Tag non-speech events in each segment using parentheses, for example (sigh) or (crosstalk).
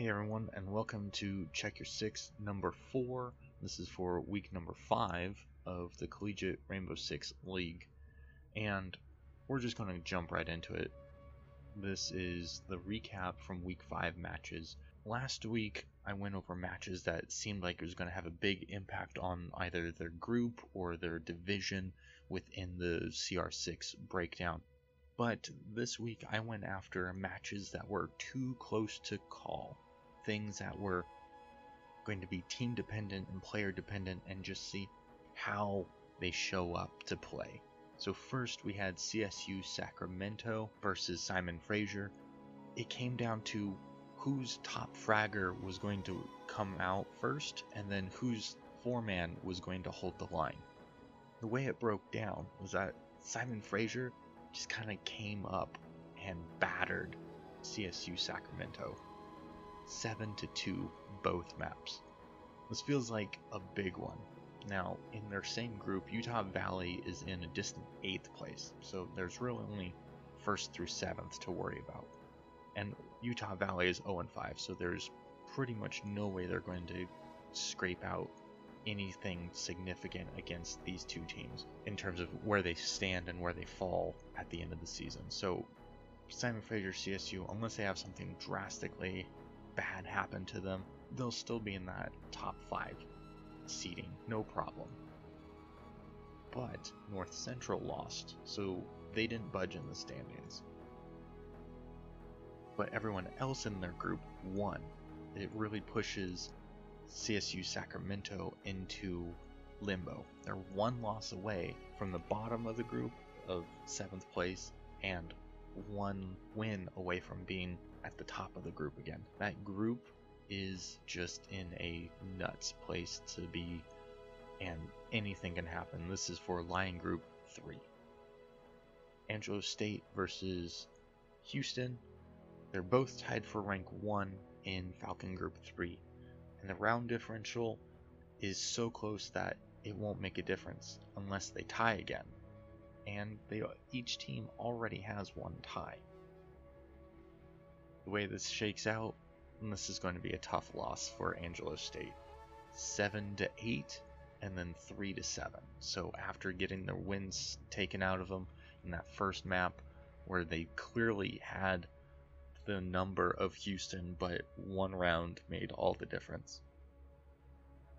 Hey everyone, and welcome to Check Your Six number four. This is for week number five of the Collegiate Rainbow Six League, and we're just going to jump right into it. This is the recap from week five matches. Last week, I went over matches that seemed like it was going to have a big impact on either their group or their division within the CR6 breakdown. But this week I went after matches that were too close to call. Things that were going to be team dependent and player dependent and just see how they show up to play. So first we had CSU Sacramento versus Simon Fraser. It came down to whose top fragger was going to come out first and then whose foreman was going to hold the line. The way it broke down was that Simon Fraser just kind of came up and battered CSU Sacramento. 7 to 2 both maps. This feels like a big one. Now, in their same group, Utah Valley is in a distant 8th place, so there's really only 1st through 7th to worry about. And Utah Valley is 0 and 5, so there's pretty much no way they're going to scrape out anything significant against these two teams in terms of where they stand and where they fall at the end of the season. So Simon Fraser CSU, unless they have something drastically bad happen to them, they'll still be in that top five seating, no problem. But North Central lost, so they didn't budge in the standings. But everyone else in their group won. It really pushes CSU Sacramento into limbo. They're one loss away from the bottom of the group of seventh place and one win away from being at the top of the group again. That group is just in a nuts place to be, and anything can happen. This is for Lion Group 3. Angelo State versus Houston. They're both tied for rank 1 in Falcon Group 3 and the round differential is so close that it won't make a difference unless they tie again. And they each team already has one tie. The way this shakes out, this is going to be a tough loss for Angelo State. 7 to 8 and then 3 to 7. So after getting their wins taken out of them in that first map where they clearly had the number of Houston, but one round made all the difference.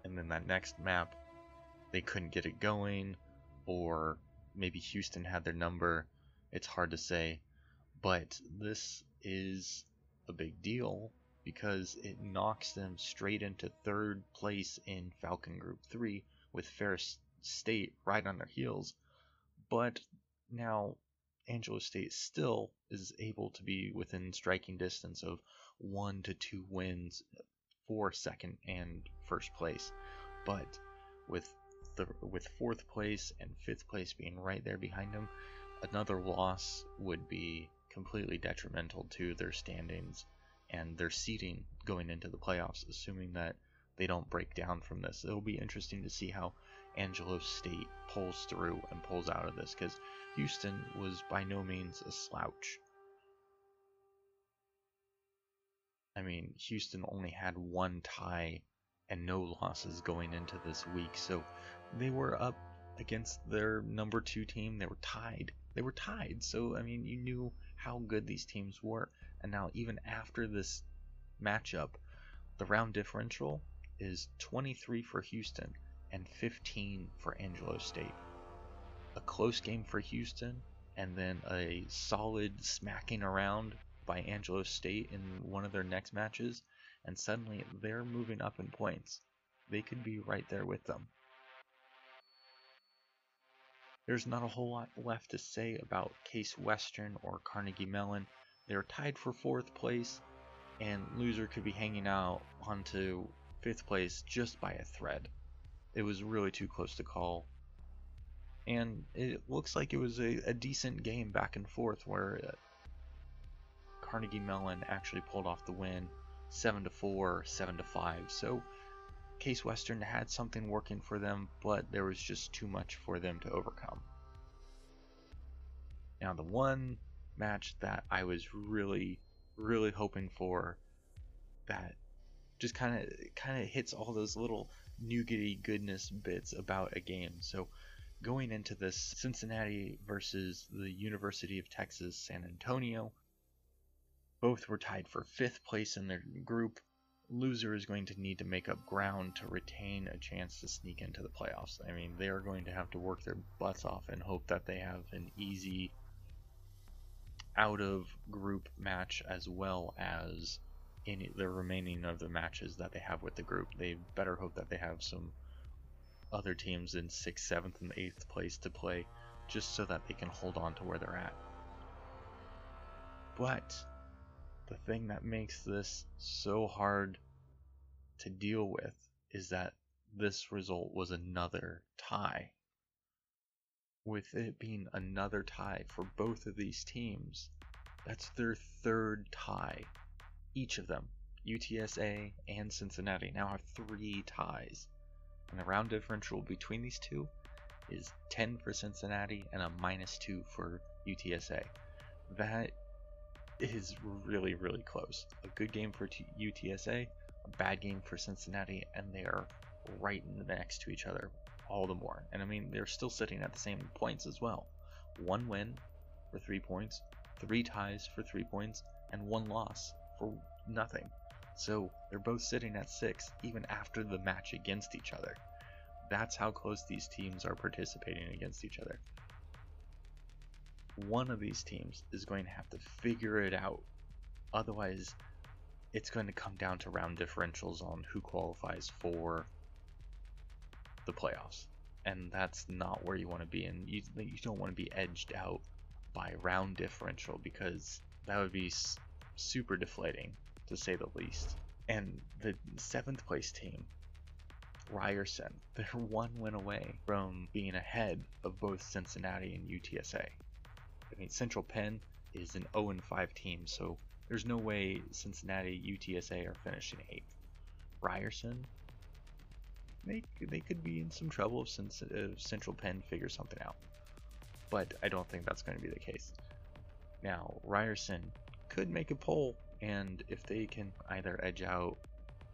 And then that next map, they couldn't get it going, or maybe Houston had their number. It's hard to say. But this is a big deal because it knocks them straight into third place in Falcon Group 3 with Ferris State right on their heels. But now Angelo State still is able to be within striking distance of one to two wins for second and first place. But with the with fourth place and fifth place being right there behind them, another loss would be completely detrimental to their standings and their seeding going into the playoffs, assuming that they don't break down from this. It'll be interesting to see how Angelo State pulls through and pulls out of this because Houston was by no means a slouch. I mean, Houston only had one tie and no losses going into this week, so they were up against their number two team. They were tied. They were tied, so I mean, you knew how good these teams were. And now, even after this matchup, the round differential is 23 for Houston and 15 for Angelo State. A close game for Houston, and then a solid smacking around by Angelo State in one of their next matches, and suddenly they're moving up in points. They could be right there with them. There's not a whole lot left to say about Case Western or Carnegie Mellon. They're tied for fourth place, and loser could be hanging out onto fifth place just by a thread. It was really too close to call. And it looks like it was a, a decent game back and forth where uh, Carnegie Mellon actually pulled off the win 7 to 4, 7 to 5. So Case Western had something working for them, but there was just too much for them to overcome. Now, the one match that I was really, really hoping for that just kind of kind of hits all those little nougaty goodness bits about a game. So going into this Cincinnati versus the University of Texas San Antonio, both were tied for fifth place in their group. Loser is going to need to make up ground to retain a chance to sneak into the playoffs. I mean, they are going to have to work their butts off and hope that they have an easy out of group match as well as any the remaining of the matches that they have with the group. They better hope that they have some other teams in sixth, seventh, and eighth place to play, just so that they can hold on to where they're at. But the thing that makes this so hard to deal with is that this result was another tie. With it being another tie for both of these teams, that's their third tie each of them, UTSA and Cincinnati, now have three ties. And the round differential between these two is 10 for Cincinnati and a minus 2 for UTSA. That is really, really close. A good game for UTSA, a bad game for Cincinnati, and they are right next to each other all the more. And I mean, they're still sitting at the same points as well. One win for three points, three ties for three points, and one loss for nothing. So they're both sitting at six even after the match against each other. That's how close these teams are participating against each other. One of these teams is going to have to figure it out. Otherwise, it's going to come down to round differentials on who qualifies for the playoffs. And that's not where you want to be. And you, you don't want to be edged out by round differential because that would be super deflating, to say the least. And the seventh place team, Ryerson, (laughs) they're one win away from being ahead of both Cincinnati and UTSA. Mean, Central Penn is an 0 5 team, so there's no way Cincinnati, UTSA are finishing eighth. Ryerson, they, they could be in some trouble if, if uh, Central Penn figures something out. But I don't think that's going to be the case. Now, Ryerson could make a poll, and if they can either edge out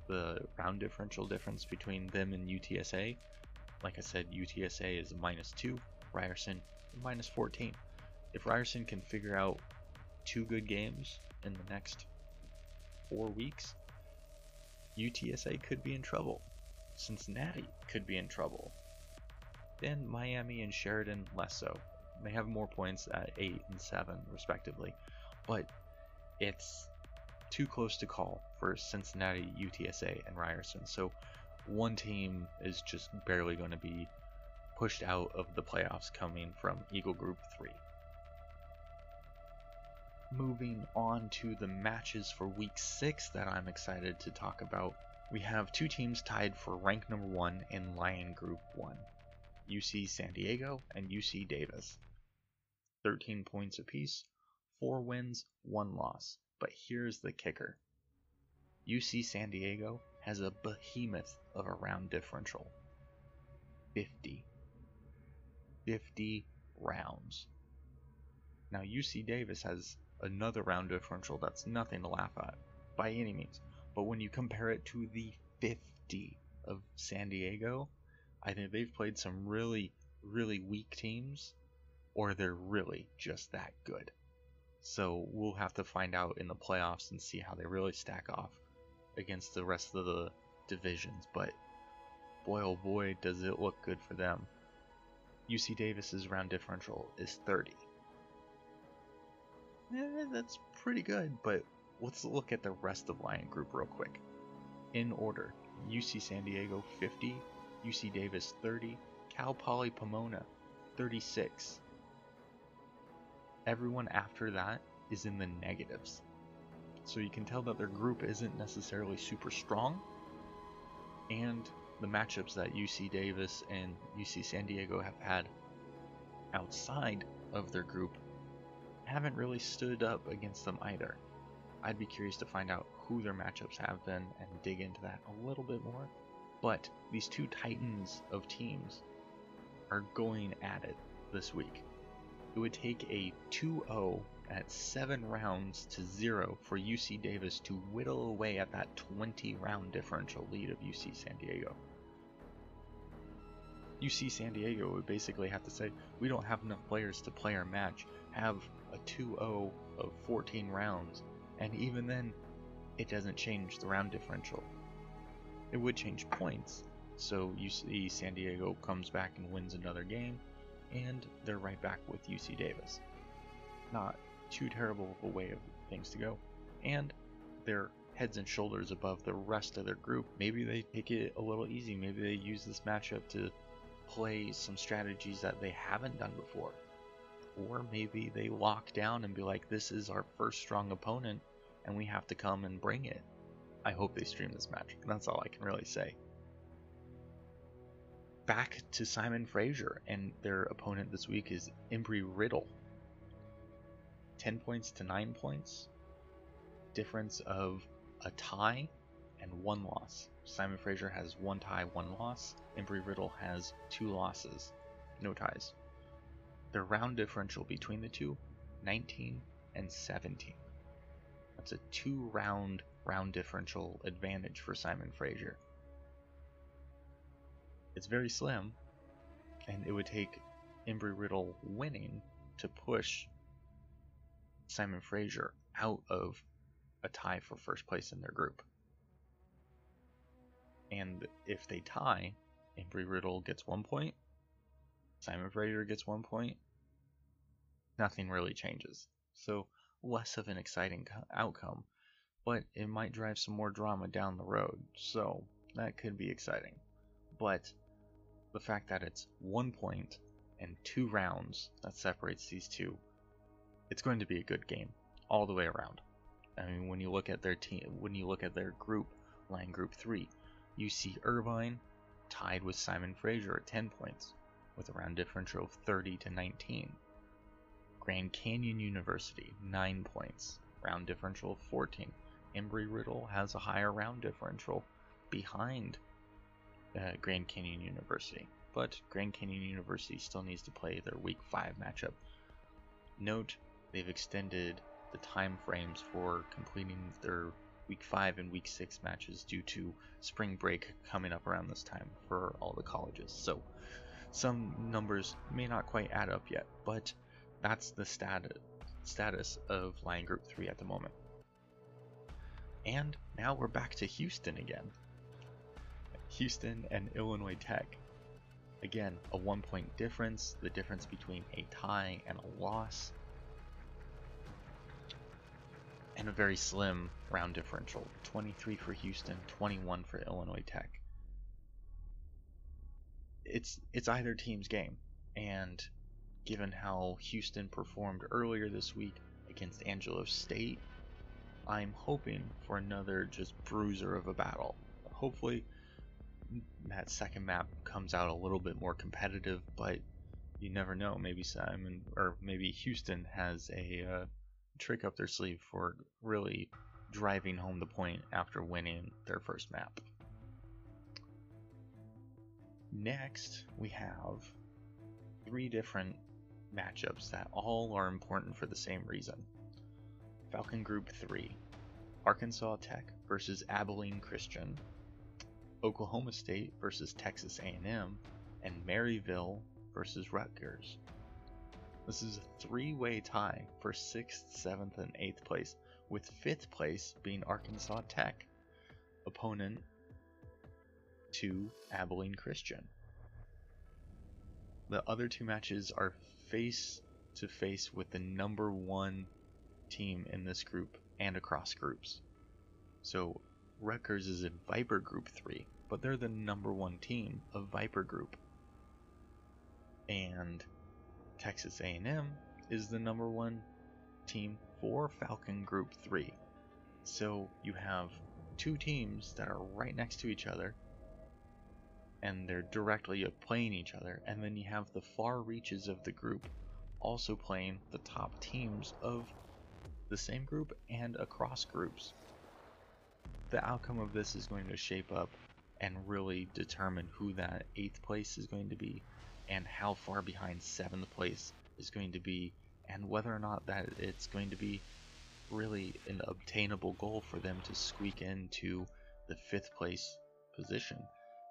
the round differential difference between them and UTSA, like I said, UTSA is minus 2, Ryerson minus 14. If Ryerson can figure out two good games in the next four weeks, UTSA could be in trouble. Cincinnati could be in trouble. Then Miami and Sheridan less so. They have more points at 8 and 7, respectively. But it's too close to call for Cincinnati, UTSA, and Ryerson. So one team is just barely going to be pushed out of the playoffs coming from Eagle Group 3. Moving on to the matches for week 6 that I'm excited to talk about, we have two teams tied for rank number 1 in Lion Group 1 UC San Diego and UC Davis. 13 points apiece, four wins, one loss. But here's the kicker UC San Diego has a behemoth of a round differential 50. 50 rounds. Now, UC Davis has another round differential that's nothing to laugh at by any means. But when you compare it to the 50 of San Diego, I think they've played some really, really weak teams, or they're really just that good. So we'll have to find out in the playoffs and see how they really stack off against the rest of the divisions. But boy, oh boy, does it look good for them. UC Davis's round differential is 30. That's pretty good, but let's look at the rest of Lion Group real quick. In order UC San Diego 50, UC Davis 30, Cal Poly Pomona 36, everyone after that is in the negatives. So you can tell that their group isn't necessarily super strong. And the matchups that UC Davis and UC San Diego have had outside of their group haven't really stood up against them either. I'd be curious to find out who their matchups have been and dig into that a little bit more. But these two titans of teams are going at it this week. it would take a 2-0 at 7 rounds to 0 for UC Davis to whittle away at that 20 round differential lead of UC San Diego. UC San Diego would basically have to say, we don't have enough players to play our match, have a 2-0 of 14 rounds, and even then, it doesn't change the round differential. It would change points, so UC San Diego comes back and wins another game, and they're right back with UC Davis. Not too terrible of a way of things to go. And they're heads and shoulders above the rest of their group. Maybe they take it a little easy. Maybe they use this matchup to play some strategies that they haven't done before. Or maybe they lock down and be like, this is our first strong opponent and we have to come and bring it. I hope they stream this match. That's all I can really say. Back to Simon Fraser, and their opponent this week is Embry Riddle. 10 points to 9 points. Difference of a tie and one loss. Simon Fraser has one tie, one loss. Embry Riddle has two losses, no ties. The round differential between the two, 19 and 17. That's a two round round differential advantage for Simon Fraser. It's very slim, and it would take Embry Riddle winning to push Simon Fraser out of a tie for first place in their group. And if they tie, Embry Riddle gets one point, Simon Fraser gets one point, nothing really changes. So less of an exciting outcome, but it might drive some more drama down the road. So that could be exciting. But the fact that it's one point and two rounds that separates these two it's going to be a good game all the way around. I mean, when you look at their team, when you look at their group, Lion group three, you see Irvine tied with Simon Fraser at 10 points, with a round differential of 30 to 19. Grand Canyon University, 9 points, round differential of 14. Embry Riddle has a higher round differential behind uh, Grand Canyon University, but Grand Canyon University still needs to play their Week 5 matchup. Note they've extended the time frames for completing their week 5 and week 6 matches due to spring break coming up around this time for all the colleges. So some numbers may not quite add up yet, but that's the stat- status of Lion Group 3 at the moment. And now we're back to Houston again. Houston and Illinois Tech. Again, a one point difference, the difference between a tie and a loss. and a very slim round differential 23 for Houston, 21 for Illinois Tech. It's it's either team's game, and given how Houston performed earlier this week against Angelo State, I'm hoping for another just bruiser of a battle. Hopefully, that second map comes out a little bit more competitive, but you never know. Maybe Simon or maybe Houston has a uh, trick up their sleeve for really driving home the point after winning their first map. Next, we have three different matchups that all are important for the same reason. Falcon Group 3, Arkansas Tech versus Abilene Christian, Oklahoma State versus Texas A&M, and Maryville versus Rutgers. This is a three-way tie for 6th, 7th, and 8th place, with 5th place being Arkansas Tech, opponent to Abilene Christian. The other two matches are face to face with the number one team in this group and across groups. So Rutgers is in Viper Group 3, but they're the number one team of Viper Group. And Texas A&M is the number one team for Falcon Group 3. So you have two teams that are right next to each other and they're directly playing each other and then you have the far reaches of the group also playing the top teams of the same group and across groups. The outcome of this is going to shape up and really determine who that 8th place is going to be and how far behind 7th place is going to be and whether or not that it's going to be really an obtainable goal for them to squeak into the fifth place position.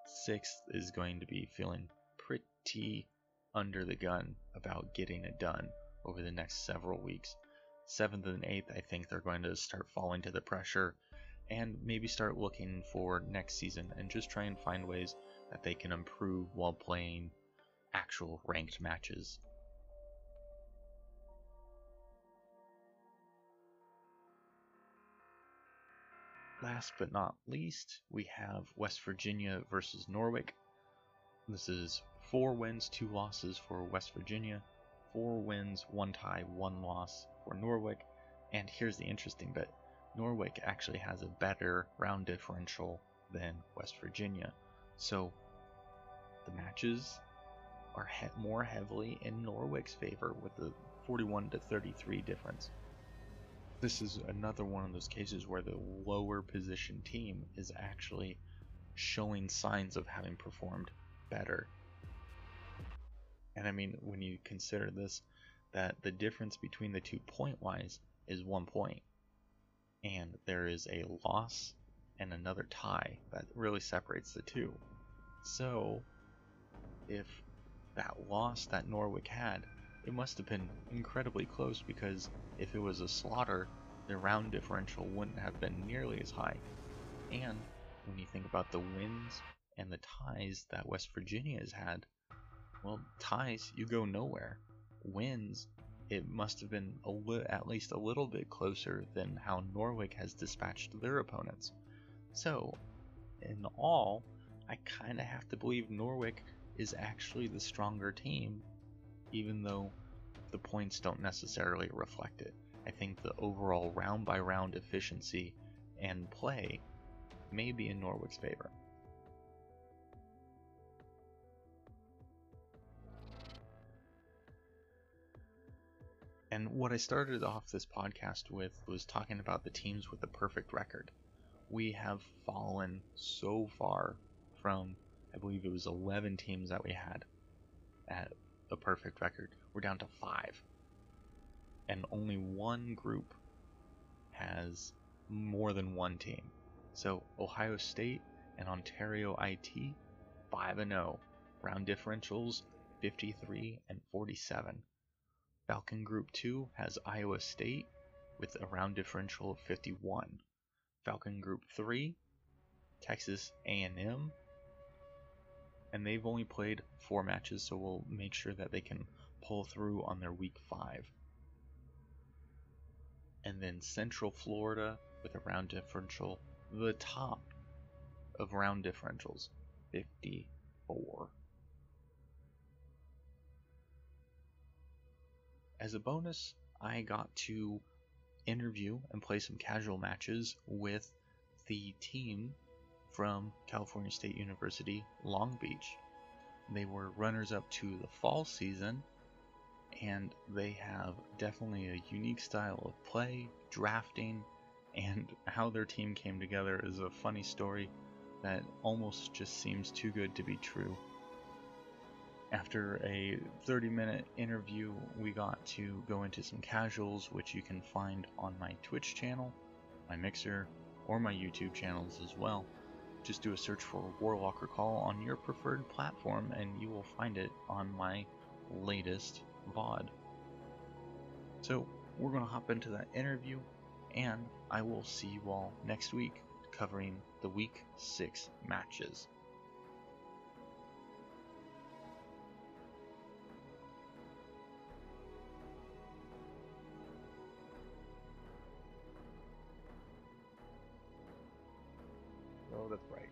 Sixth is going to be feeling pretty under the gun about getting it done over the next several weeks. Seventh and eighth, I think they're going to start falling to the pressure and maybe start looking for next season and just try and find ways that they can improve while playing actual ranked matches. Last but not least, we have West Virginia versus Norwich. This is four wins, two losses for West Virginia, four wins, one tie, one loss for Norwich. And here's the interesting bit Norwich actually has a better round differential than West Virginia. So the matches are he- more heavily in Norwich's favor with a 41 to 33 difference this is another one of those cases where the lower position team is actually showing signs of having performed better. And I mean, when you consider this, that the difference between the two point wise is one point, and there is a loss and another tie that really separates the two. So, if that loss that Norwich had it must have been incredibly close because if it was a slaughter, the round differential wouldn't have been nearly as high. And when you think about the wins and the ties that West Virginia has had, well, ties, you go nowhere. Wins, it must have been li- at least a little bit closer than how Norwich has dispatched their opponents. So, in all, I kind of have to believe Norwich is actually the stronger team even though the points don't necessarily reflect it. I think the overall round by round efficiency and play may be in Norwood's favor. And what I started off this podcast with was talking about the teams with the perfect record. We have fallen so far from, I believe it was 11 teams that we had at a perfect record. We're down to five. And only one group has more than one team. So Ohio State and Ontario IT, 5 and 0. Round differentials 53 and 47. Falcon Group 2 has Iowa State with a round differential of 51. Falcon Group 3, Texas A&M and they've only played four matches, so we'll make sure that they can pull through on their week five. And then Central Florida with a round differential, the top of round differentials, 54. As a bonus, I got to interview and play some casual matches with the team from California State University, Long Beach. They were runners up to the fall season, and they have definitely a unique style of play, drafting, and (laughs) how their team came together is a funny story that almost just seems too good to be true. After a 30 minute interview, we got to go into some casuals, which you can find on my Twitch channel, my Mixer, or my YouTube channels as well just do a search for Warlock Call on your preferred platform and you will find it on my latest VOD. So, we're going to hop into that interview, and I will see you all next week covering the Week 6 matches. Oh, that's right.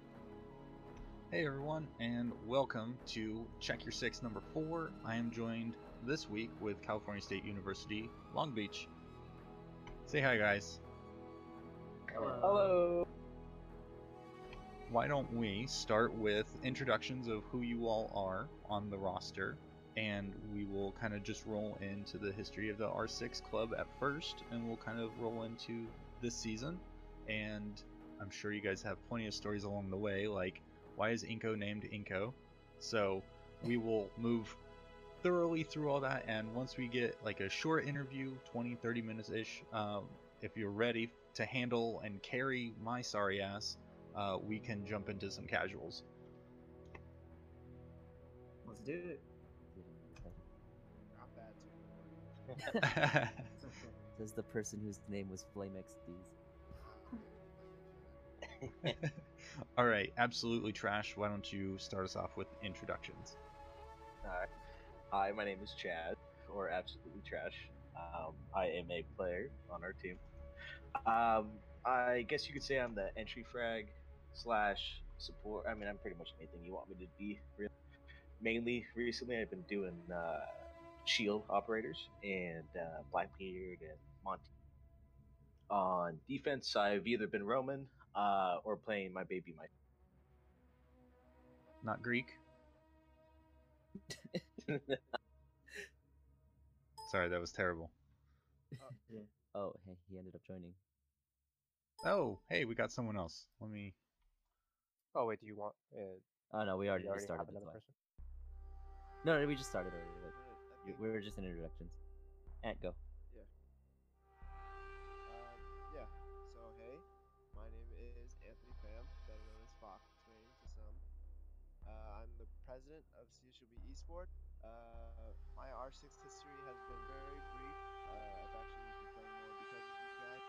Hey everyone, and welcome to Check Your Six number four. I am joined this week with California State University, Long Beach. Say hi, guys. Hello. Why don't we start with introductions of who you all are on the roster, and we will kind of just roll into the history of the R6 club at first, and we'll kind of roll into this season and I'm sure you guys have plenty of stories along the way, like why is Inko named Inko? So we will move thoroughly through all that, and once we get like a short interview, 20, 30 minutes ish, um, if you're ready to handle and carry my sorry ass, uh, we can jump into some casuals. Let's do it. Not. (laughs) (laughs) Says the person whose name was Flamex (laughs) All right, absolutely trash. Why don't you start us off with introductions? Alright. Hi, my name is Chad, or Absolutely Trash. Um, I am a player on our team. Um, I guess you could say I'm the entry frag slash support. I mean, I'm pretty much anything you want me to be. Really. Mainly, recently, I've been doing uh, shield operators and uh, Blackbeard and Monty. On defense, I've either been Roman uh, or playing my baby Mike. Not Greek. (laughs) (laughs) Sorry, that was terrible. (laughs) Oh, hey, he ended up joining. Oh, hey, we got someone else. Let me. Oh wait, do you want? Uh, Oh no, we already, you already started. another person. No, no, we just started already. But I we- think, we were just in introductions. Ant, go. um, yeah. So hey, my name is Anthony Pham, better known as Fox Wayne to some. Uh, I'm the president of CSULB Esport. Uh, my R6 history has been very brief. Uh, I've actually been playing more because of these guys,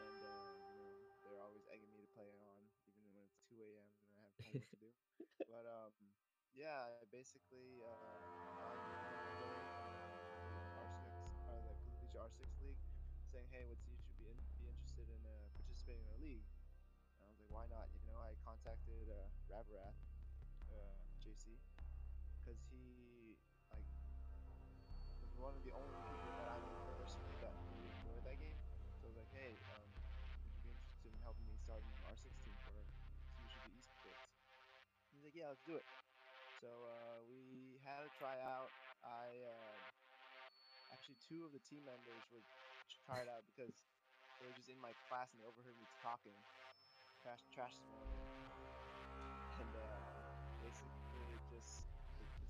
and uh, you know they're always egging me to play on, even when it's 2 a.m. and I have homework to do. (laughs) But um, yeah, I basically uh, R6 or the collegiate R6 league, saying, "Hey, would you should be in, be interested in uh, participating in a league?" And I was like, "Why not?" You know, I contacted uh, Ravarath, uh, JC, because he like was one of the only people that I knew personally that really enjoyed that game. So I was like, "Hey, um, would you be interested in helping me start an R6 team for CSULB Esports?" He's like, "Yeah, let's do it." So uh, we had a tryout. I um, actually two of the team members were tried out because they were just in my class and they overheard me talking, trash trash and uh, basically just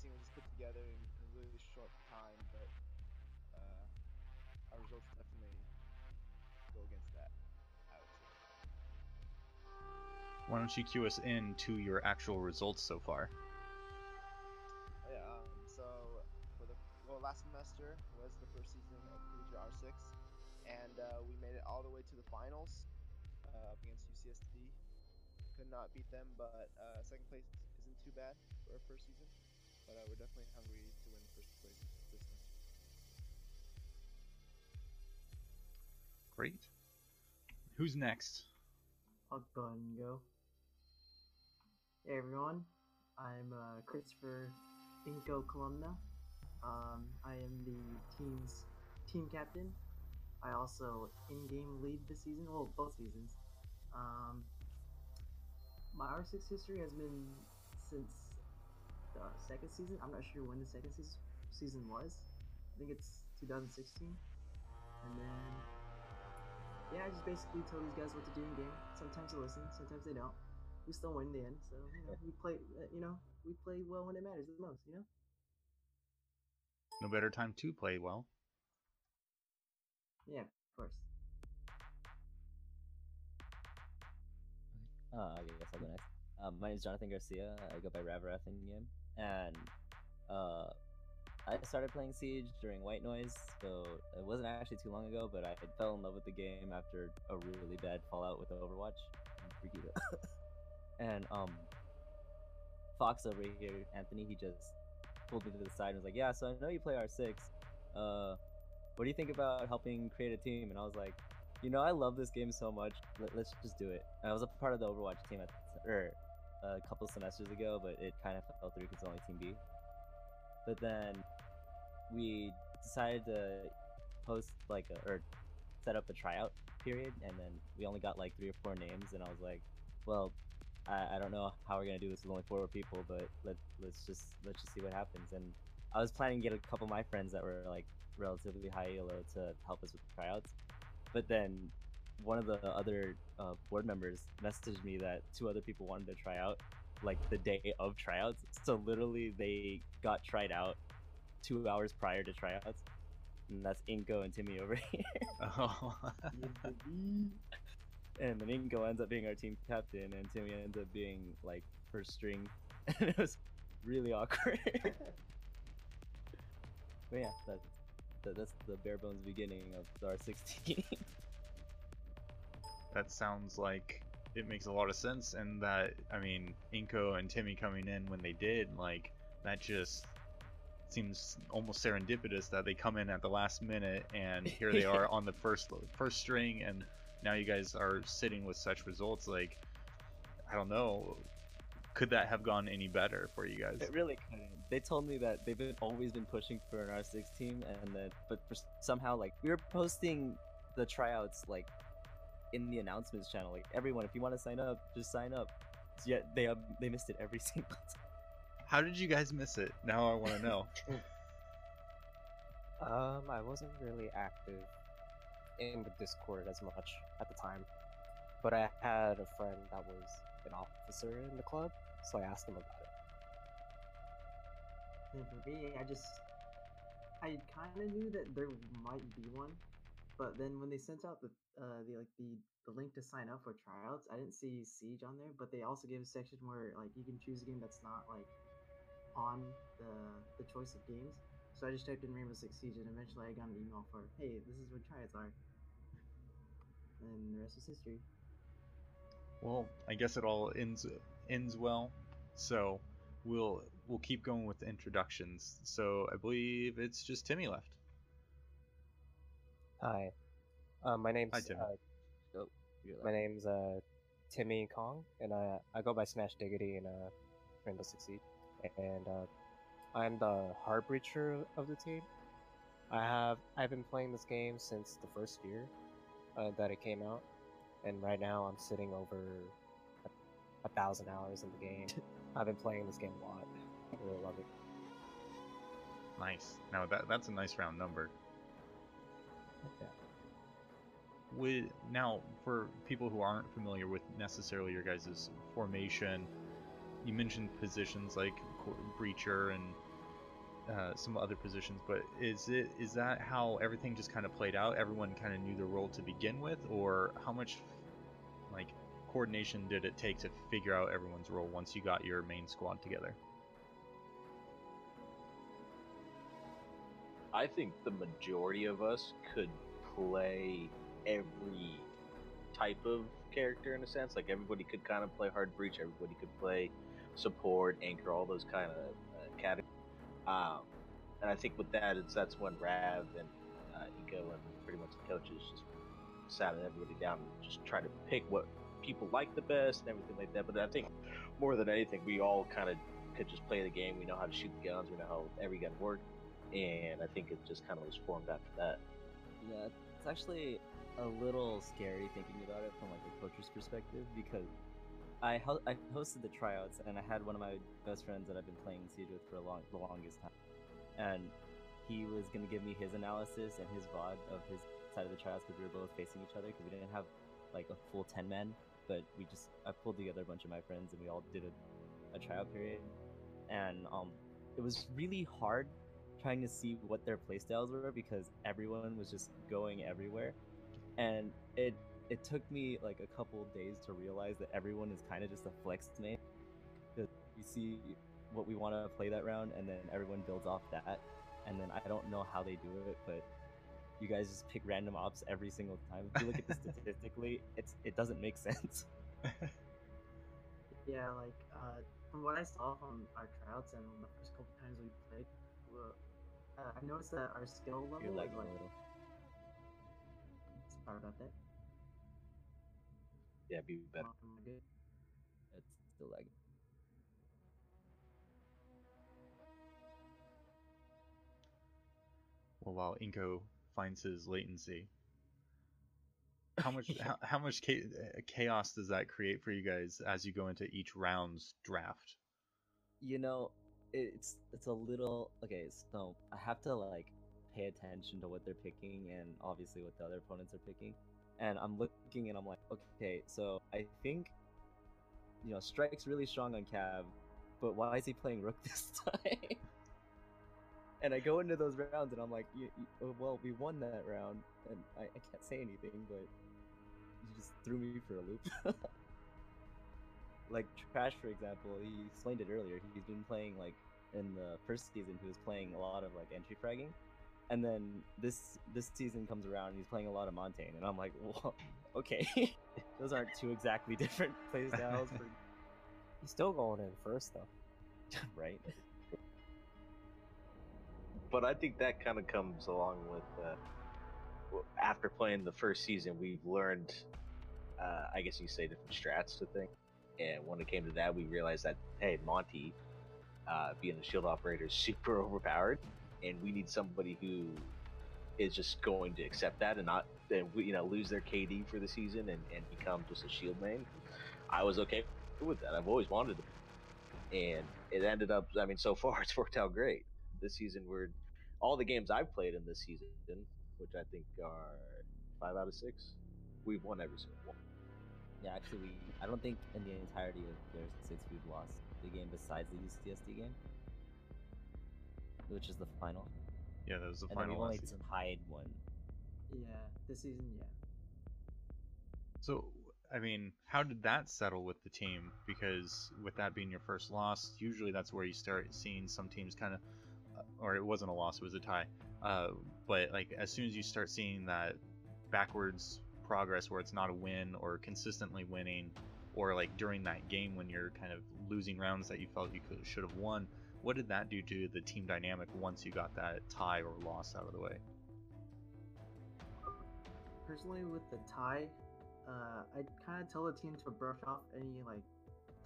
team was just put together in, a really short time, but uh, our results definitely go against that. I would say. Why don't you cue us in to your actual results so far? Oh, Yeah, um, so for the well, last semester was the first season of Collegiate R6, and uh, we made it all the way to the finals uh, against UCSD. Could not beat them, but uh, second place isn't too bad for our first season. But uh, we're definitely hungry to win first place this semester. Great. Who's next? I'll go ahead and go. Hey everyone, I'm uh, Christopher Inko Columna. Um, I am the team's team captain. I also in-game lead this season, well, both seasons. Um, my R6 history has been since the second season. I'm not sure when the second season season was. I think it's 2016. And then yeah, I just basically tell these guys what to do in game. Sometimes they listen, sometimes they don't. We still win in the end, so you know, we play. uh, You know, we play well when it matters the most. You know. No better time to play well. Yeah, of course. Uh, I guess I'll go next. Um, my name is Jonathan Garcia. I go by Ravarath in game, and uh, I started playing Siege during White Noise, so it wasn't actually too long ago. But I fell in love with the game after a really bad fallout with Overwatch. (laughs) And um, Fox over here, Anthony, he just pulled me to the side and was like, "Yeah, so I know you play R6. Uh, what do you think about helping create a team?" And I was like, "You know, I love this game so much. Let, us just do it." I was a part of the Overwatch team at the, or a couple semesters ago, but it kind of fell through because only Team B. But then we decided to post like a, or set up a tryout period, and then we only got like three or four names, and I was like, "Well, I, I don't know how we're gonna do this with only four people, but let let's just let's just see what happens." And I was planning to get a couple of my friends that were like relatively high elo to help us with the tryouts, but then one of the other uh, board members messaged me that two other people wanted to try out like the day of tryouts. So literally they got tried out two hours prior to tryouts, and that's Inko and Timmy over (laughs) here. Oh. and then Inko ends up being our team captain, and Timmy ends up being like first string, (laughs) and it was really awkward. (laughs) but yeah, that, that that's the bare bones beginning of R6. That sounds like it makes a lot of sense and that i mean inko and timmy coming in when they did like that just seems almost serendipitous that they come in at the last minute and here they are (laughs) on the first first string and now you guys are sitting with such results like i don't know could that have gone any better for you guys It really couldn't. They told me that they've been always been pushing for an R6 team, and that but for, somehow like we were posting the tryouts like in the announcements channel. Like everyone, if you want to sign up, just sign up. Yet they um, they missed it every (laughs) single time. how did you guys miss it now i want to know (laughs) Um, I wasn't really active in the Discord as much at the time, but I had a friend that was an officer in the club, so I asked him about it. And for me, I just I kind of knew that there might be one, but then when they sent out the uh the like the the link to sign up for tryouts, I didn't see Siege on there. But they also gave a section where like you can choose a game that's not like on the the choice of games. So I just typed in Rainbow Six Siege, and eventually I got an email for, hey, this is what tryouts are. And the rest is history. Well, I guess it all ends ends well. So we'll we'll keep going with the introductions. So I believe it's just Timmy left. Hi, uh, my name's Hi, Timmy. uh, Oh, my name's uh, Timmy Kong, and I I go by Smash Diggity in uh, Rainbow Six Siege, and uh, I'm the hard breacher of the team. I have I've been playing this game since the first year uh, that it came out, and right now I'm sitting over a, a thousand hours in the game. (laughs) I've been playing this game a lot. I really love it. Nice. Now that that's a nice round number. With now for people who aren't familiar with necessarily your guys' formation, you mentioned positions like breacher and uh, some other positions, but is it is that how everything just kind of played out? Everyone kind of knew their role to begin with, or how much like coordination did it take to figure out everyone's role once you got your main squad together? I think the majority of us could play every type of character in a sense. Like everybody could kind of play hard breach, everybody could play support, anchor, all those kind of uh, categories. Um, and I think with that, it's that's when Rav and uh, Ego and pretty much the coaches just sat everybody down and just try to pick what people like the best and everything like that. But I think more than anything, we all kind of could just play the game. We know how to shoot the guns. We know how every gun works and I think it just kind of was formed after that. yeah, it's actually a little scary thinking about it from like a coach's perspective because I ho- I hosted the tryouts and I had one of my best friends that I've been playing Siege with for a long the longest time, and he was gonna give me his analysis and his VOD of his side of the tryouts because we were both facing each other because we didn't have like a full ten men, but we just I pulled together a bunch of my friends and we all did a, a tryout period, and um it was really hard trying to see what their playstyles were because everyone was just going everywhere. And it it took me like a couple days to realize that everyone is kind of just a flex main because you see what we want to play that round and then everyone builds off that. And then i don't know how they do it but you guys just pick random ops every single time. If you look at this (laughs) statistically it's it doesn't make sense. (laughs) Yeah, like uh, from what I saw from our tryouts and the first couple times we played, well, uh, I noticed that our skill level you're was lagging a like. little Sorry about that. Yeah, be better. Am good? it's still lagging Well, while Inko finds his latency, (laughs) how much how, how much uh, chaos does that create for you guys as you go into each round's draft? you know it's it's a little okay so i have to like pay attention to what they're picking and obviously what the other opponents are picking. And i'm looking and i'm like okay so i think you know strike's really strong on cab but why is he playing rook (laughs) this time? And I go into those rounds, and I'm like, oh, well, we won that round, and I, I can't say anything, but you just threw me for a loop. (laughs) like Trash, for example, he explained it earlier. He's been playing like in the first season, he was playing a lot of like entry fragging, and then this this season comes around, and he's playing a lot of Montagne, and I'm like, (laughs) well, okay, (laughs) those aren't two exactly (laughs) different play styles, for... He's still going in first though. right? but I think that kind of comes along with uh, after playing the first season, we've learned, uh, I guess you say, different strats to think. And when it came to that, we realized that hey, Monty, uh, being the shield operator, is (laughs) super overpowered, and we need somebody who is just going to accept that and not, and you know, lose their KD for the season and, and become just a shield main. I was okay with that. I've always wanted to, and it ended up. I mean, so (laughs) far it's worked out great. This season, we're all the games I've played in this season, which I think are five out of six, we've won every single one. Yeah, actually, we I don't think in the entirety of their six we've lost the game besides the UCSD game, which is the final. Yeah, that was the and then final we've last only season. tied one. Yeah, this season, yeah. So, I mean, how did that settle with the team? Because with that being your first loss, usually that's where you start seeing some teams kind of, or it wasn't a loss, it was a tie. Uh, but like as soon as you start seeing that backwards progress where it's not a win or consistently winning, or like during that game when you're kind of losing rounds that you felt you could should have won, what did that do to the team dynamic once you got that tie or loss out of the way? Personally, with the tie, uh, I kind of tell the team to brush off any like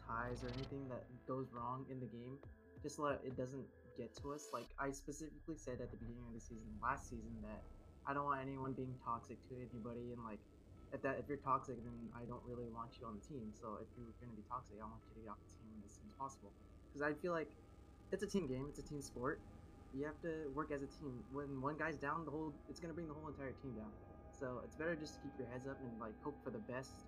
ties or anything that goes wrong in the game, just so that it doesn't get to us. Like I specifically said at the beginning of the season, last season, that I don't want anyone being toxic to anybody, and like if that if you're toxic, then I don't really want you on the team. So if you're gonna be toxic, I want you to get off the team as soon as possible, because I feel like it's a team game, it's a team sport. You have to work as a team. When one guy's down, the whole it's gonna bring the whole entire team down. So it's better just to keep your heads up and like hope for the best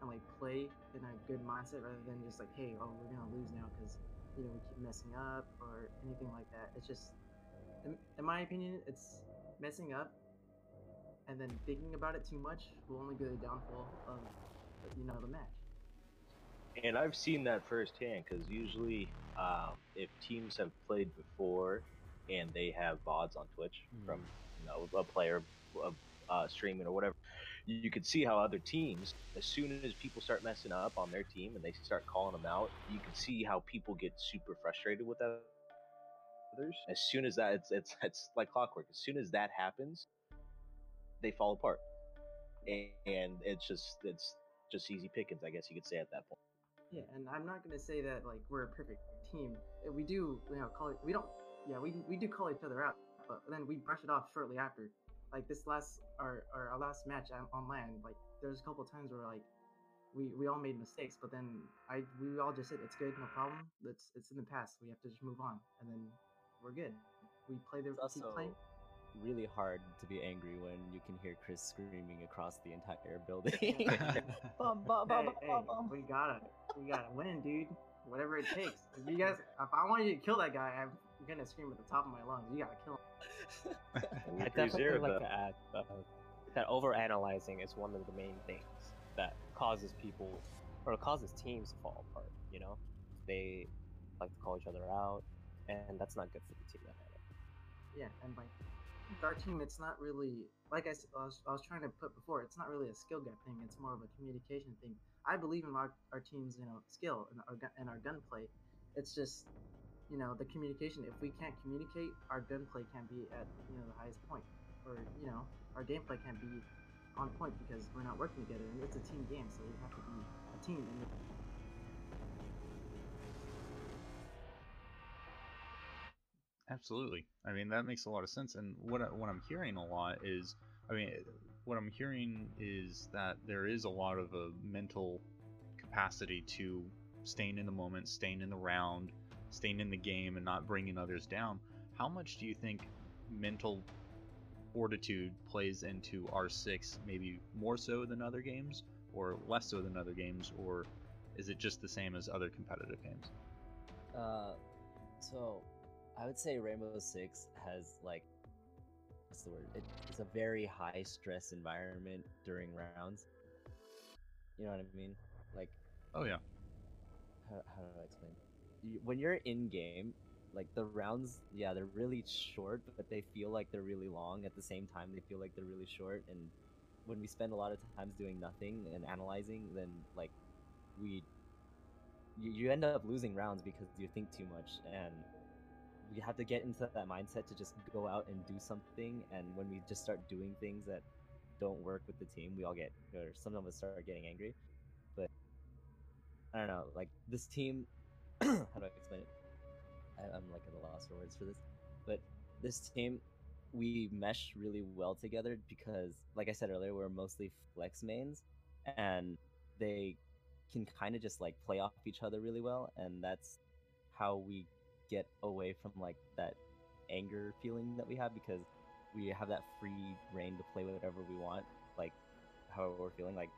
and like play in a good mindset rather than just like, hey, oh, we're gonna lose now because you know we keep messing up or anything like that. It's just, in, in my opinion, it's messing up and then thinking about it too much will only be the downfall of you know the match. And I've seen that firsthand because usually, um, if teams have played before and they have VODs on Twitch Mhm. from you know a player uh, uh, streaming or whatever, you, you could see how other teams, as soon as people start messing up on their team and they start calling them out, you can see how people get super frustrated with that. Others, as soon as that, it's it's it's like clockwork. As soon as that happens, they fall apart, and, and it's just it's just easy pickings, I guess you could say at that point. Yeah, and I'm not gonna say that like we're a perfect team. We do, you know, call it. We don't. Yeah, we we do call each other out, but then we brush it off shortly after. Like this last our our, our last match on, land, like there's a couple times where like we we all made mistakes, but then I we all just said it's good, no problem. It's it's in the past. We have to just move on, and then we're good. We play the keep also playing. Really hard to be angry when you can hear Chris screaming across the entire building. (laughs) (laughs) (laughs) bum, bum, bum, Hey, hey, bum, bum. we gotta we gotta win, dude. Whatever it takes. If you guys, if I want you to kill that guy, I'm gonna scream at the top of my lungs. You gotta kill him. I agree definitely zero, like though. to add uh, that overanalyzing is one of the main things that causes people or causes teams to fall apart. You know, they like to call each other out, and that's not good for the team dynamic. Yeah, and like with our team, it's not really like I, I was, I was trying to put before. It's not really a skill gap thing. It's more of a communication thing. I believe in our, our team's you know skill and our and our gunplay. It's just you know the communication. If we can't communicate, our gunplay can't be at you know the highest point, or you know our gameplay can't be on point because we're not working together. And it's a team game, so we have to be a team. And Absolutely. I mean, that makes a lot of sense. And what I, what I'm hearing a lot is, I mean, what I'm hearing is that there is a lot of a mental capacity to staying in the moment, staying in the round, staying in the game, and not bringing others down. How much do you think mental fortitude plays into R6? Maybe more so than other games, or less so than other games, or is it just the same as other competitive games? Uh, so I would say Rainbow Six has like what's the word? It, it's a very high stress environment during rounds. You know what I mean? Like Oh yeah. how, how do I explain? When you're in game, like the rounds, yeah, they're really short, but they feel like they're really long. At the same time, they feel like they're really short. And when we spend a lot of times doing nothing and analyzing, then like we, you, you end up losing rounds because you think too much, and we have to get into that mindset to just go out and do something. And when we just start doing things that don't work with the team, we all get, or some of us start getting angry. But I don't know, like this team. (clears throat) how do I explain it? I, I'm like at a loss for words for this, but this team, we mesh really well together because, like I said earlier, we're mostly flex mains, and they can kind of just like play off each other really well, and that's how we get away from like that anger feeling that we have because we have that free reign to play whatever we want, like however we're feeling. Like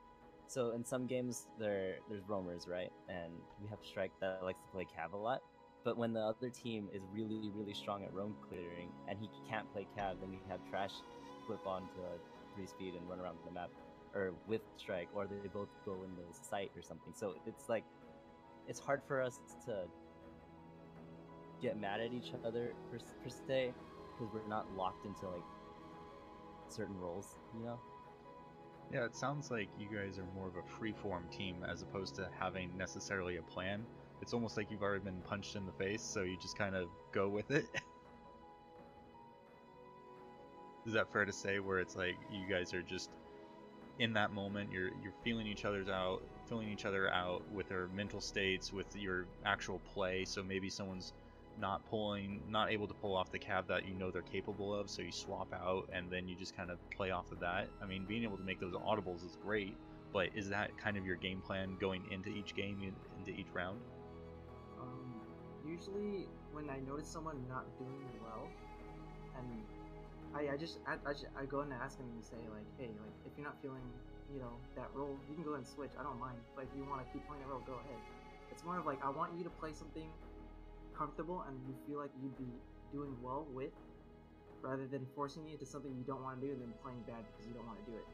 so in some games there there's roamers, right? And we have Strike that likes to play Cav a lot. But when the other team is really, really strong at roam clearing and he can't play Cav, then we have Trash flip onto three speed and run around the map or with Strike, or they both go in the site or something. So it's like it's hard for us to get mad at each other per, per se because we're not locked into like certain roles, you know? Yeah, it sounds like you guys are more of a free-form team as opposed to having necessarily a plan. It's almost like you've already been punched in the face, so you just kind of go with it. (laughs) Is that fair to say? Where it's like you guys are just in that moment, you're you're feeling each other's out, feeling each other out with their mental states, with your actual play. So maybe someone's not pulling, not able to pull off the Cav that you know they're capable of, so you swap out, and then you just kind of play off of that. I mean, being able to make those audibles is great, but is that kind of your game plan going into each game, into each round? Um, usually when I notice someone not doing well, and I, I just I, I, I go in and ask them and say like, hey, like if you're not feeling you know that role, you can go and switch. I don't mind. But if you want to keep playing that role, go ahead. It's more of like I want you to play something comfortable and you feel like you'd be doing well with, rather than forcing you into something you don't want to do and then playing bad because you don't want to do it.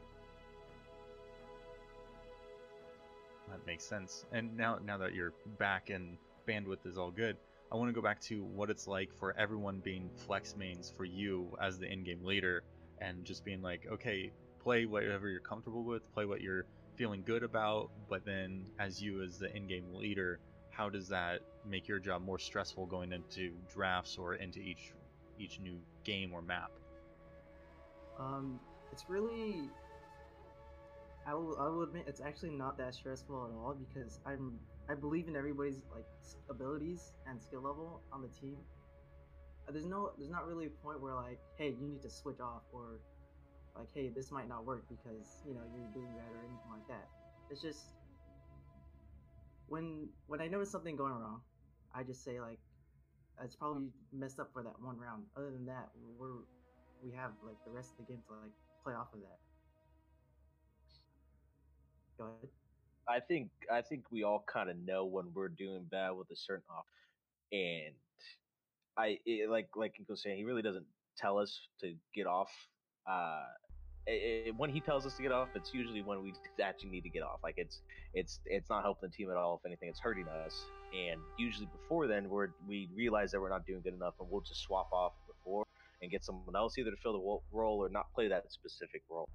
That makes sense. And now, now that you're back and bandwidth is all good, I want to go back to what it's like for everyone being flex mains for you as the in-game leader, and just being like, okay, play whatever you're comfortable with, play what you're feeling good about, but then as you as the in-game leader, how does that make your job more stressful going into drafts or into each each new game or map? Um, it's really. I will. I will admit it's actually not that stressful at all because I'm. I believe in everybody's like abilities and skill level on the team. Uh, There's no. There's not really a point where like, hey, you need to switch off or, like, hey, this might not work because you know you're doing that or anything like that. It's just. When when I notice something going wrong, I just say like, it's probably messed up for that one round. Other than that, we're we have like the rest of the game to like play off of that. Go ahead. I think I think we all kind of know when we're doing bad with a certain off, and I it, like like Inko saying, he really doesn't tell us to get off. Uh, i i when he tells us to get off, it's usually when we actually need to get off. Like it's it's it's not helping the team at all. If anything, it's hurting us. And usually before then, we're we realize that we're not doing good enough, and we'll just swap off before and get someone else either to fill the role or not play that specific role.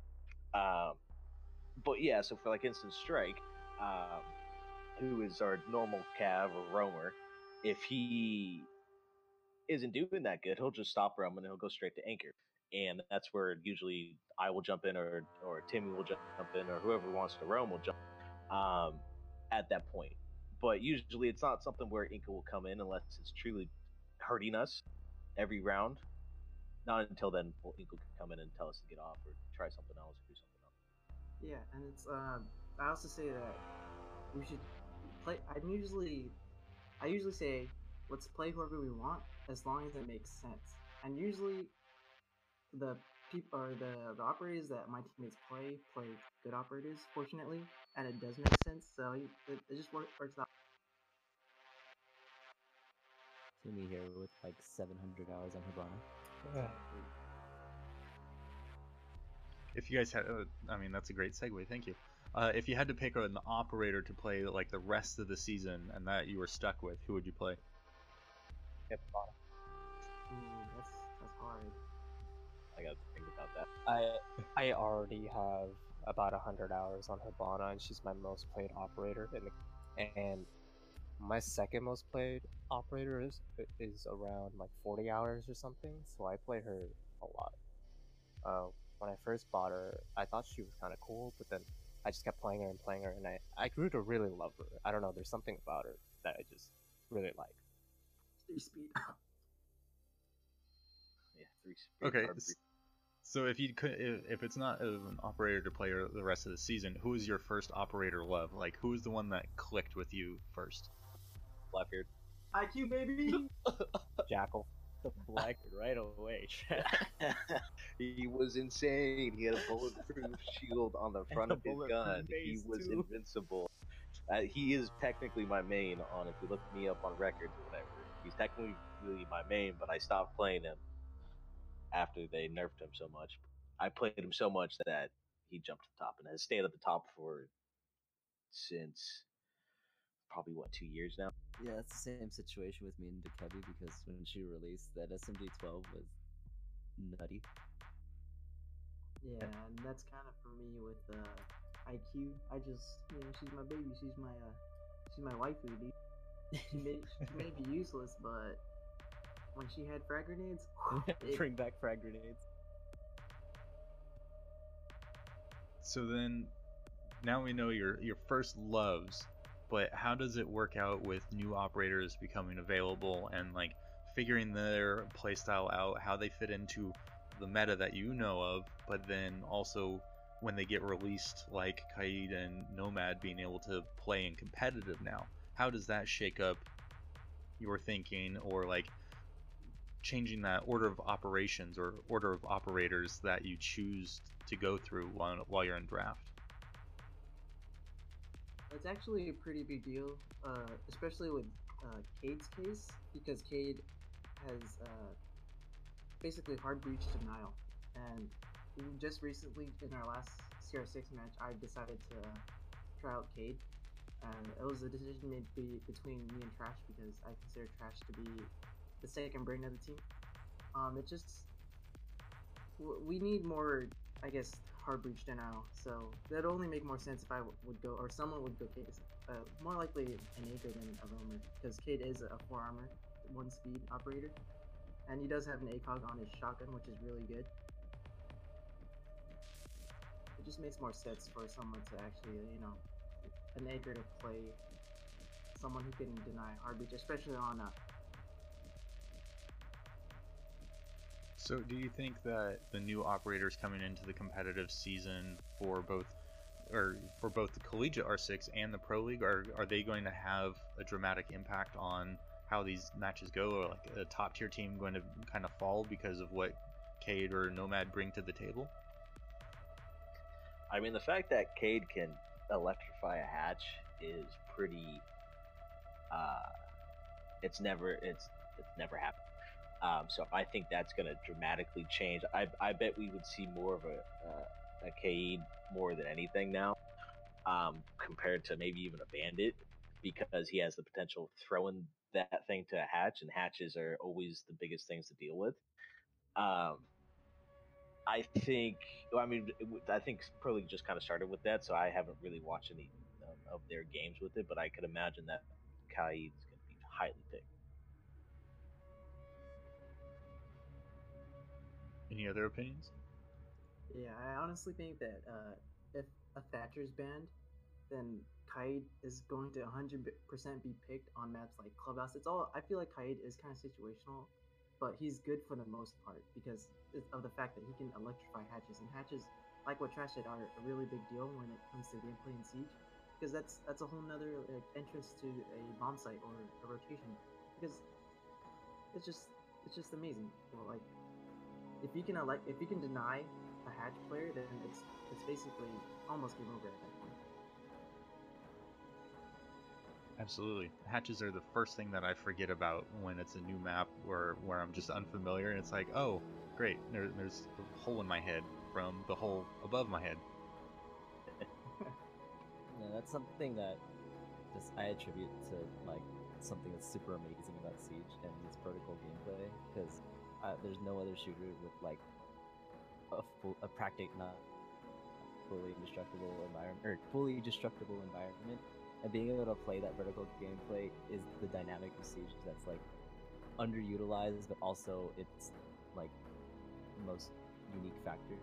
Um, but yeah, so for like instant strike, um, who is our normal cav or roamer, if he isn't doing that good, he'll just stop roaming and he'll go straight to anchor. And that's where usually I will jump in or or Timmy will jump in or whoever wants to roam will jump um, at that point. But usually it's not something where Inko will come in unless it's truly hurting us every round. Not until then will Inko come in and tell us to get off or try something else or do something else. Yeah, and it's um. I also say that we should play. I'm usually, I usually say, let's play whoever we want as long as it makes sense. And usually, the people or the the operators that my teammates play play good operators, fortunately, and it does make sense. So it, it just work, works out. Timmy here with like 700 hours on Hibana. If you guys had, uh, I mean, that's a great segue. Thank you. Uh, if you had to pick an operator to play like the rest of the season and that you were stuck with, who would you play? Hibana. Ooh, that's that's hard. I gotta think about that. I I already have about hundred hours on Hibana, and she's my most played operator. In the, and my second most played operator is is around like forty hours or something. So I play her a lot. Uh, when I first bought her, I thought she was kind of cool, but then I just kept playing her and playing her, and I I grew to really love her. I don't know, there's something about her that I just really like. Three speed. (laughs) Yeah, three. speed Okay, card s- breach. So if you could, if, if it's not an operator to play the rest of the season, who is your first operator love? Like, who is the one that clicked with you first? Blackbeard. IQ baby. (laughs) Jackal. The black right away. (laughs) he was insane. He had a bulletproof (laughs) shield on the front a of his gun. He was too. invincible. Uh, he is technically my main on. If you look me up on records or whatever, he's technically really my main. But I stopped playing him after they nerfed him so much. I played him so much that he jumped to the top and has stayed at the top for since probably what two years now. yeah, it's the same situation with me and Dokkaebi because when she released that SMG12 was nutty. Yeah, and that's kind of for me with uh, IQ. I just, you know, she's my baby. She's my, uh, she's my waifu, dude. She may, she may be useless, but when she had frag grenades, (laughs) Bring back frag grenades. So then, now we know your your first loves, but how does it work out with new operators becoming available and like figuring their playstyle out, how they fit into the meta that you know of, but then also when they get released, like Kaid and Nomad being able to play in competitive now, how does that shake up your thinking or like changing that order of operations or order of operators that you choose to go through while, while you're in draft? It's actually a pretty big deal, uh, especially with uh, Kaid's case, because Kaid has uh, basically hard breach denial. And just recently, in our last CR6 match, I decided to try out Kaid. And it was a decision made be- between me and Trash because I consider Trash to be the second brain of the team. Um, it just we need more, I guess, hard breach denial. So that'd only make more sense if I would go, or someone would go Kaid. Uh, more likely an anchor than a Roamer, because Kaid is a four armor, one speed operator, and he does have an ACOG on his shotgun, which is really good. It just makes more sense for someone to actually, you know, an anchor to play someone who can deny hard breach, especially on uh, So, do you think that the new operators coming into the competitive season for both, or for both the collegiate R6 and the Pro League, are are they going to have a dramatic impact on how these matches go, or like a top tier team going to kind of fall because of what Kaid or Nomad bring to the table? I mean, the fact that Cade can electrify a hatch is pretty. Uh, it's never it's it's never happened. Um, so I think that's going to dramatically change. I, I bet we would see more of a uh, a Kaid more than anything now, um, compared to maybe even a Bandit, because he has the potential of throwing that thing to a hatch, and hatches are always the biggest things to deal with. Um, I think. Well, I mean, I think Pro League just kind of started with that, so I haven't really watched any of, of their games with it. But I could imagine that Kaid's going to be highly picked. Any other opinions? Yeah, I honestly think that uh, if a Thatcher's banned, then Kaid is going to 100% be picked on maps like Clubhouse. It's all I feel like Kaid is kind of situational, but he's good for the most part because of the fact that he can electrify hatches and hatches, like what Trash said, are a really big deal when it comes to gameplay and siege because that's that's a whole nother like, entrance to a bomb site or a rotation because it's just it's just amazing. Well, like if you can elect if you can deny a hatch player, then it's it's basically almost game over at that point. Absolutely. Hatches are the first thing that I forget about when it's a new map where where I'm just unfamiliar and it's like, oh, great, there, there's a hole in my head from the hole above my head. (laughs) Yeah, that's something that just I attribute to like something that's super amazing about Siege and its protocol gameplay because uh, there's no other shooter with like a full, a practic not fully destructible environment or fully destructible environment, and being able to play that vertical gameplay is the dynamic of Siege that's like underutilized, but also it's like the most unique factor.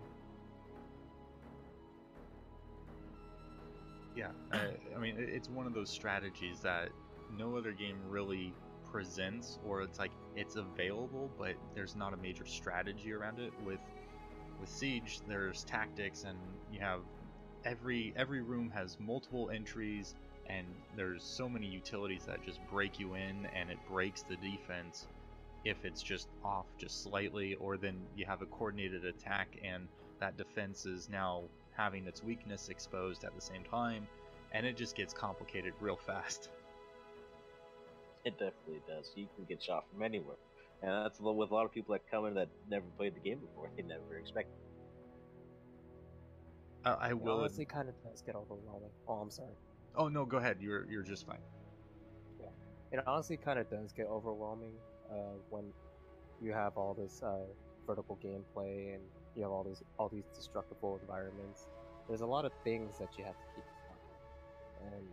Yeah, I, I mean, it's one of those strategies that no other game really presents, or it's like it's available, but there's not a major strategy around it. With with Siege, there's tactics, and you have every every room has multiple entries, and there's so many utilities that just break you in, and it breaks the defense if it's just off just slightly, or then you have a coordinated attack, and that defense is now having its weakness exposed at the same time, and it just gets complicated real fast. (laughs) It definitely does. You can get shot from anywhere, and that's with a lot of people that come in that never played the game before. They never expect. Uh, I will. ad- honestly kind of does get overwhelming. Oh, I'm sorry. Oh no, go ahead. You're you're just fine. Yeah, It honestly kind of does get overwhelming uh, when you have all this uh, vertical gameplay and you have all these all these destructible environments. There's a lot of things that you have to keep in mind, and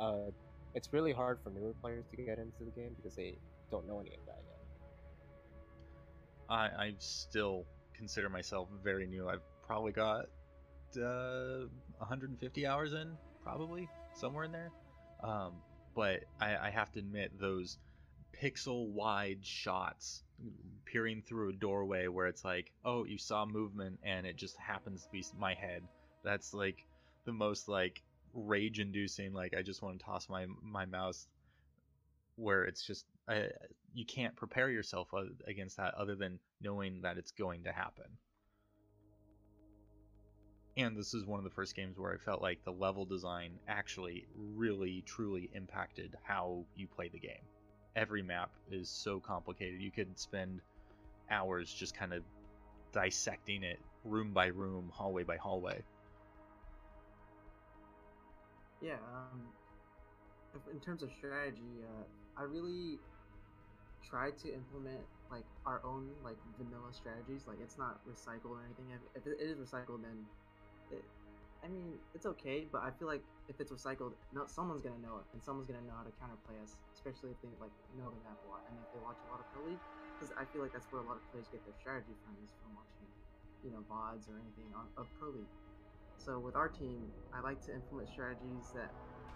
uh, it's really hard for newer players to get into the game because they don't know any of that yet. I I still consider myself very new. I've probably got uh, 150 hours in, probably somewhere in there. Um, but I, I have to admit those pixel wide shots peering through a doorway where it's like, oh, you saw movement and it just happens to be my head. That's like the most like rage inducing. Like I just want to toss my my mouse where it's just uh, you can't prepare yourself against that other than knowing that it's going to happen. And this is one of the first games where I felt like the level design actually really truly impacted how you play the game. Every map is so complicated. You could spend hours just kind of dissecting it room by room, hallway by hallway. Yeah, um, in terms of strategy, uh, I really try to implement like our own like vanilla strategies. Like it's not recycled or anything. If, it is recycled, then it, I mean, it's okay. But I feel like if it's recycled, no, someone's gonna know it, and someone's gonna know how to counterplay us, especially if they like know the map a lot and if they watch a lot of Pro League. Because I feel like that's where a lot of players get their strategy from is from watching, you know, VODs or anything on, of Pro League. So with our team, I like to implement strategies that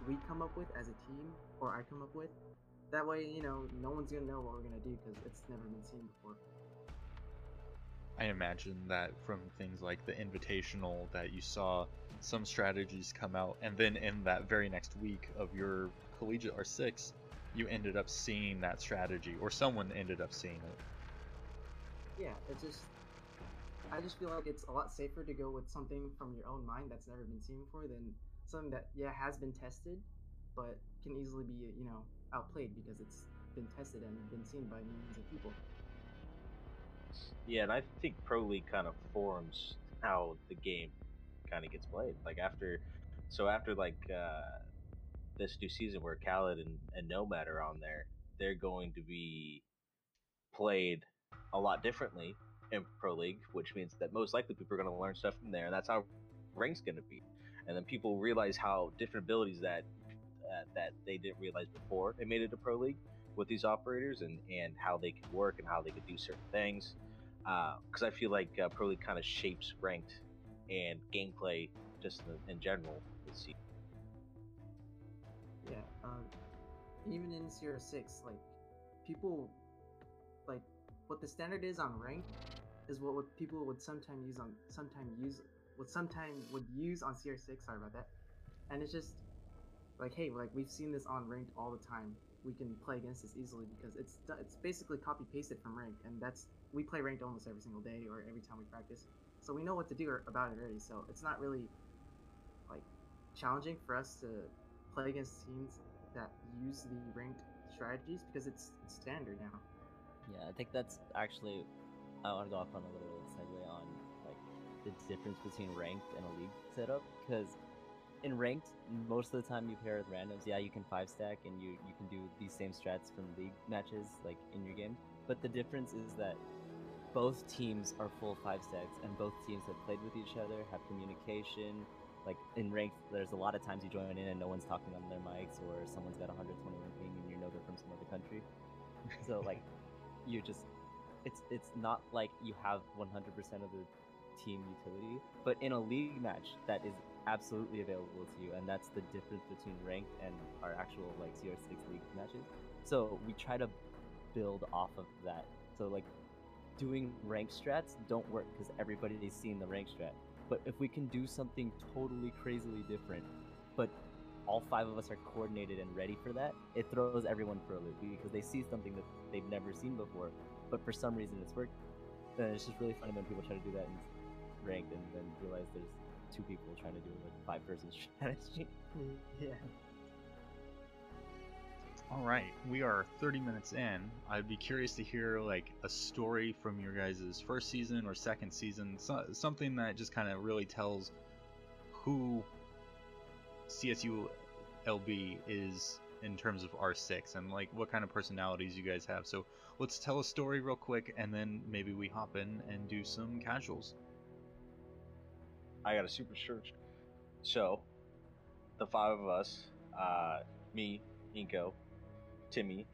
we come up with as a team, or I come up with. That way, you know, no one's gonna know what we're gonna do because it's never been seen before. I imagine that from things like the Invitational that you saw some strategies come out, and then in that very next week of your collegiate R6, you ended up seeing that strategy, or someone ended up seeing it. Yeah, it's just, I just feel like it's a lot safer to go with something from your own mind that's never been seen before than something that yeah has been tested, but can easily be you know outplayed because it's been tested and been seen by millions of people. Yeah, and I think Pro League kind of forms how the game kind of gets played. Like after, so after like uh, this new season where Kaid and, and Nomad are on there, they're going to be played a lot differently in Pro League, which means that most likely people are going to learn stuff from there, and that's how rank's going to be. And then people realize how different abilities that uh, that they didn't realize before they made it to Pro League with these operators and and how they could work and how they could do certain things because I feel like uh, Pro League kind of shapes ranked and gameplay just in, in general. Let's see. Yeah, um, even in CR6, like people, like what the standard is on rank, is what would people would sometimes use on sometime use would sometime would use on CR6. Sorry about that. And it's just like, hey, like we've seen this on ranked all the time. We can play against this easily because it's it's basically copy pasted from ranked, and that's we play ranked almost every single day or every time we practice, so we know what to do about it already. So it's not really like challenging for us to play against teams that use the ranked strategies because it's standard now. Yeah, I think that's actually. I want to go off on a little segue on like the difference between ranked and a league setup because in ranked, most of the time you pair with randoms. Yeah, you can five stack and you you can do these same strats from league matches like in your game. But the difference is that both teams are full five stacks and both teams have played with each other, have communication. Like in ranked, there's a lot of times you join in and no one's talking on their mics, or someone's got 121 ping and you know they're from some other country. So like (laughs) you just it's it's not like you have 100% of the team utility but in a league match that is absolutely available to you and that's the difference between ranked and our actual like cr6 league matches. So we try to build off of that. So like doing rank strats don't work because everybody everybody's seen the rank strat. But if we can do something totally crazily different but all five of us are coordinated and ready for that, it throws everyone for a loop because they see something that they've never seen before, but for some reason it's worked. And it's just really funny when people try to do that in ranked and then realize there's two people trying to do like five person (laughs) strategy. (laughs) yeah. All right, we are 30 minutes in. I'd be curious to hear like a story from your guys' first season or second season, so, something that just kind of really tells who CSU LB is in terms of R6 and like what kind of personalities you guys have. So let's tell a story real quick and then maybe we hop in and do some casuals. I got a super search. So, the five of us, uh, me, Inko, Timmy,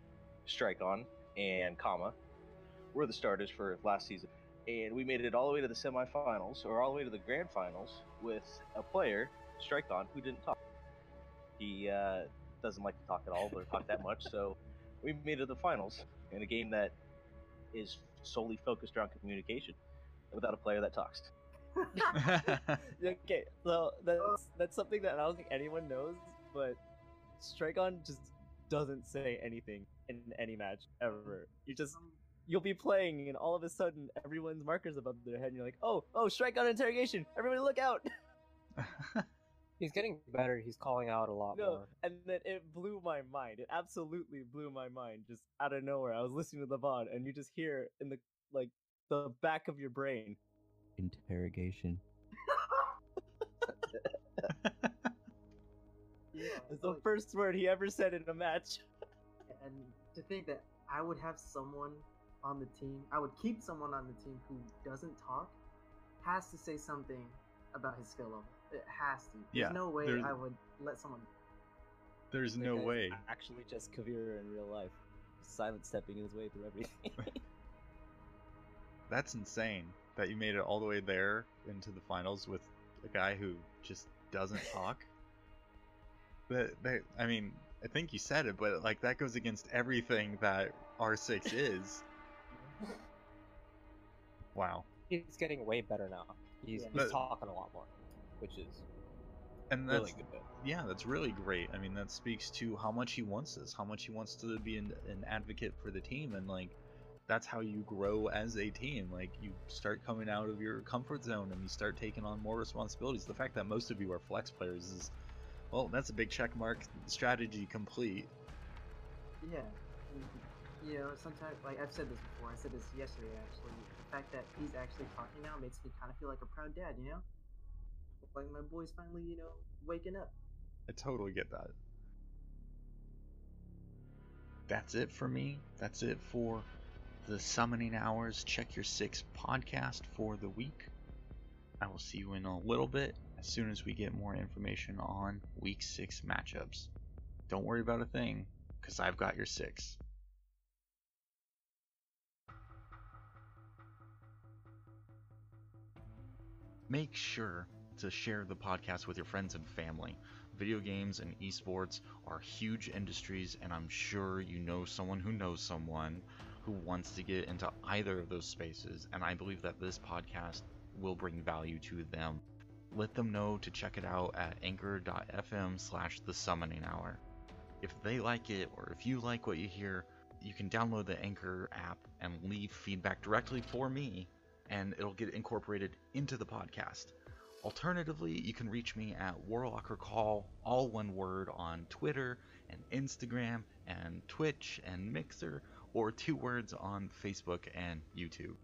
Strike-On, and Kama, were the starters for last season. And we made it all the way to the semifinals, or all the way to the grand finals, with a player, Strike-On, who didn't talk. He uh, doesn't like to talk at all, or talk that much, so we made it to the finals in a game that is solely focused around communication without a player that talks. (laughs) (laughs) okay, so that's that's something that I don't think anyone knows, but Strike-On just doesn't say anything in any match ever. You just you'll be playing and all of a sudden everyone's markers above their head and you're like, oh, oh, Strike-On interrogation! Everybody look out! (laughs) He's getting better. He's calling out a lot No, more. and then it blew my mind. It absolutely blew my mind. Just out of nowhere, I was listening to the VOD, and you just hear in the like the back of your brain, interrogation. (laughs) Yeah. It's the like- first word he ever said in a match. and to think that I would have someone on the team, I would keep someone on the team who doesn't talk, has to say something about his skill level. It has to. There's Yeah, no way there's- I would let someone. There's no way. Actually, just Caveira in real life, silent stepping his way through everything. (laughs) That's insane that you made it all the way there into the finals with a guy who just doesn't (laughs) talk. That, that I mean, I think you said it, but like that goes against everything that R6 (laughs) is. Wow. He's getting way better now. He's, Yeah. he's But- talking a lot more, which is And that's really good. yeah, that's really great. I mean, that speaks to how much he wants this, how much he wants to be an, an advocate for the team, and like that's how you grow as a team. Like you start coming out of your comfort zone and you start taking on more responsibilities. The fact that most of you are flex players is, well, that's a big check mark. Strategy complete. Yeah. You know, sometimes, like I've said this before, I said this yesterday actually. The fact that he's actually talking now makes me kind of feel like a proud dad, you know? Like my boy's finally, you know, waking up. I totally get that. That's it for me. That's it for the Summoning Hours Check Your Six podcast for the week. I will see you in a little bit as soon as we get more information on week six matchups. Don't worry about a thing, because I've got your six. Make sure to share the podcast with your friends and family. Video games and esports are huge industries, and I'm sure you know someone who knows someone who wants to get into either of those spaces, and I believe that this podcast will bring value to them. Let them know to check it out at anchor.fm slash the summoning hour. If they like it, or if you like what you hear, you can download the Anchor app and leave feedback directly for me, and it'll get incorporated into the podcast. Alternatively, you can reach me at Warlocker Call, all one word, on Twitter and Instagram and Twitch and Mixer, or two words on Facebook and YouTube.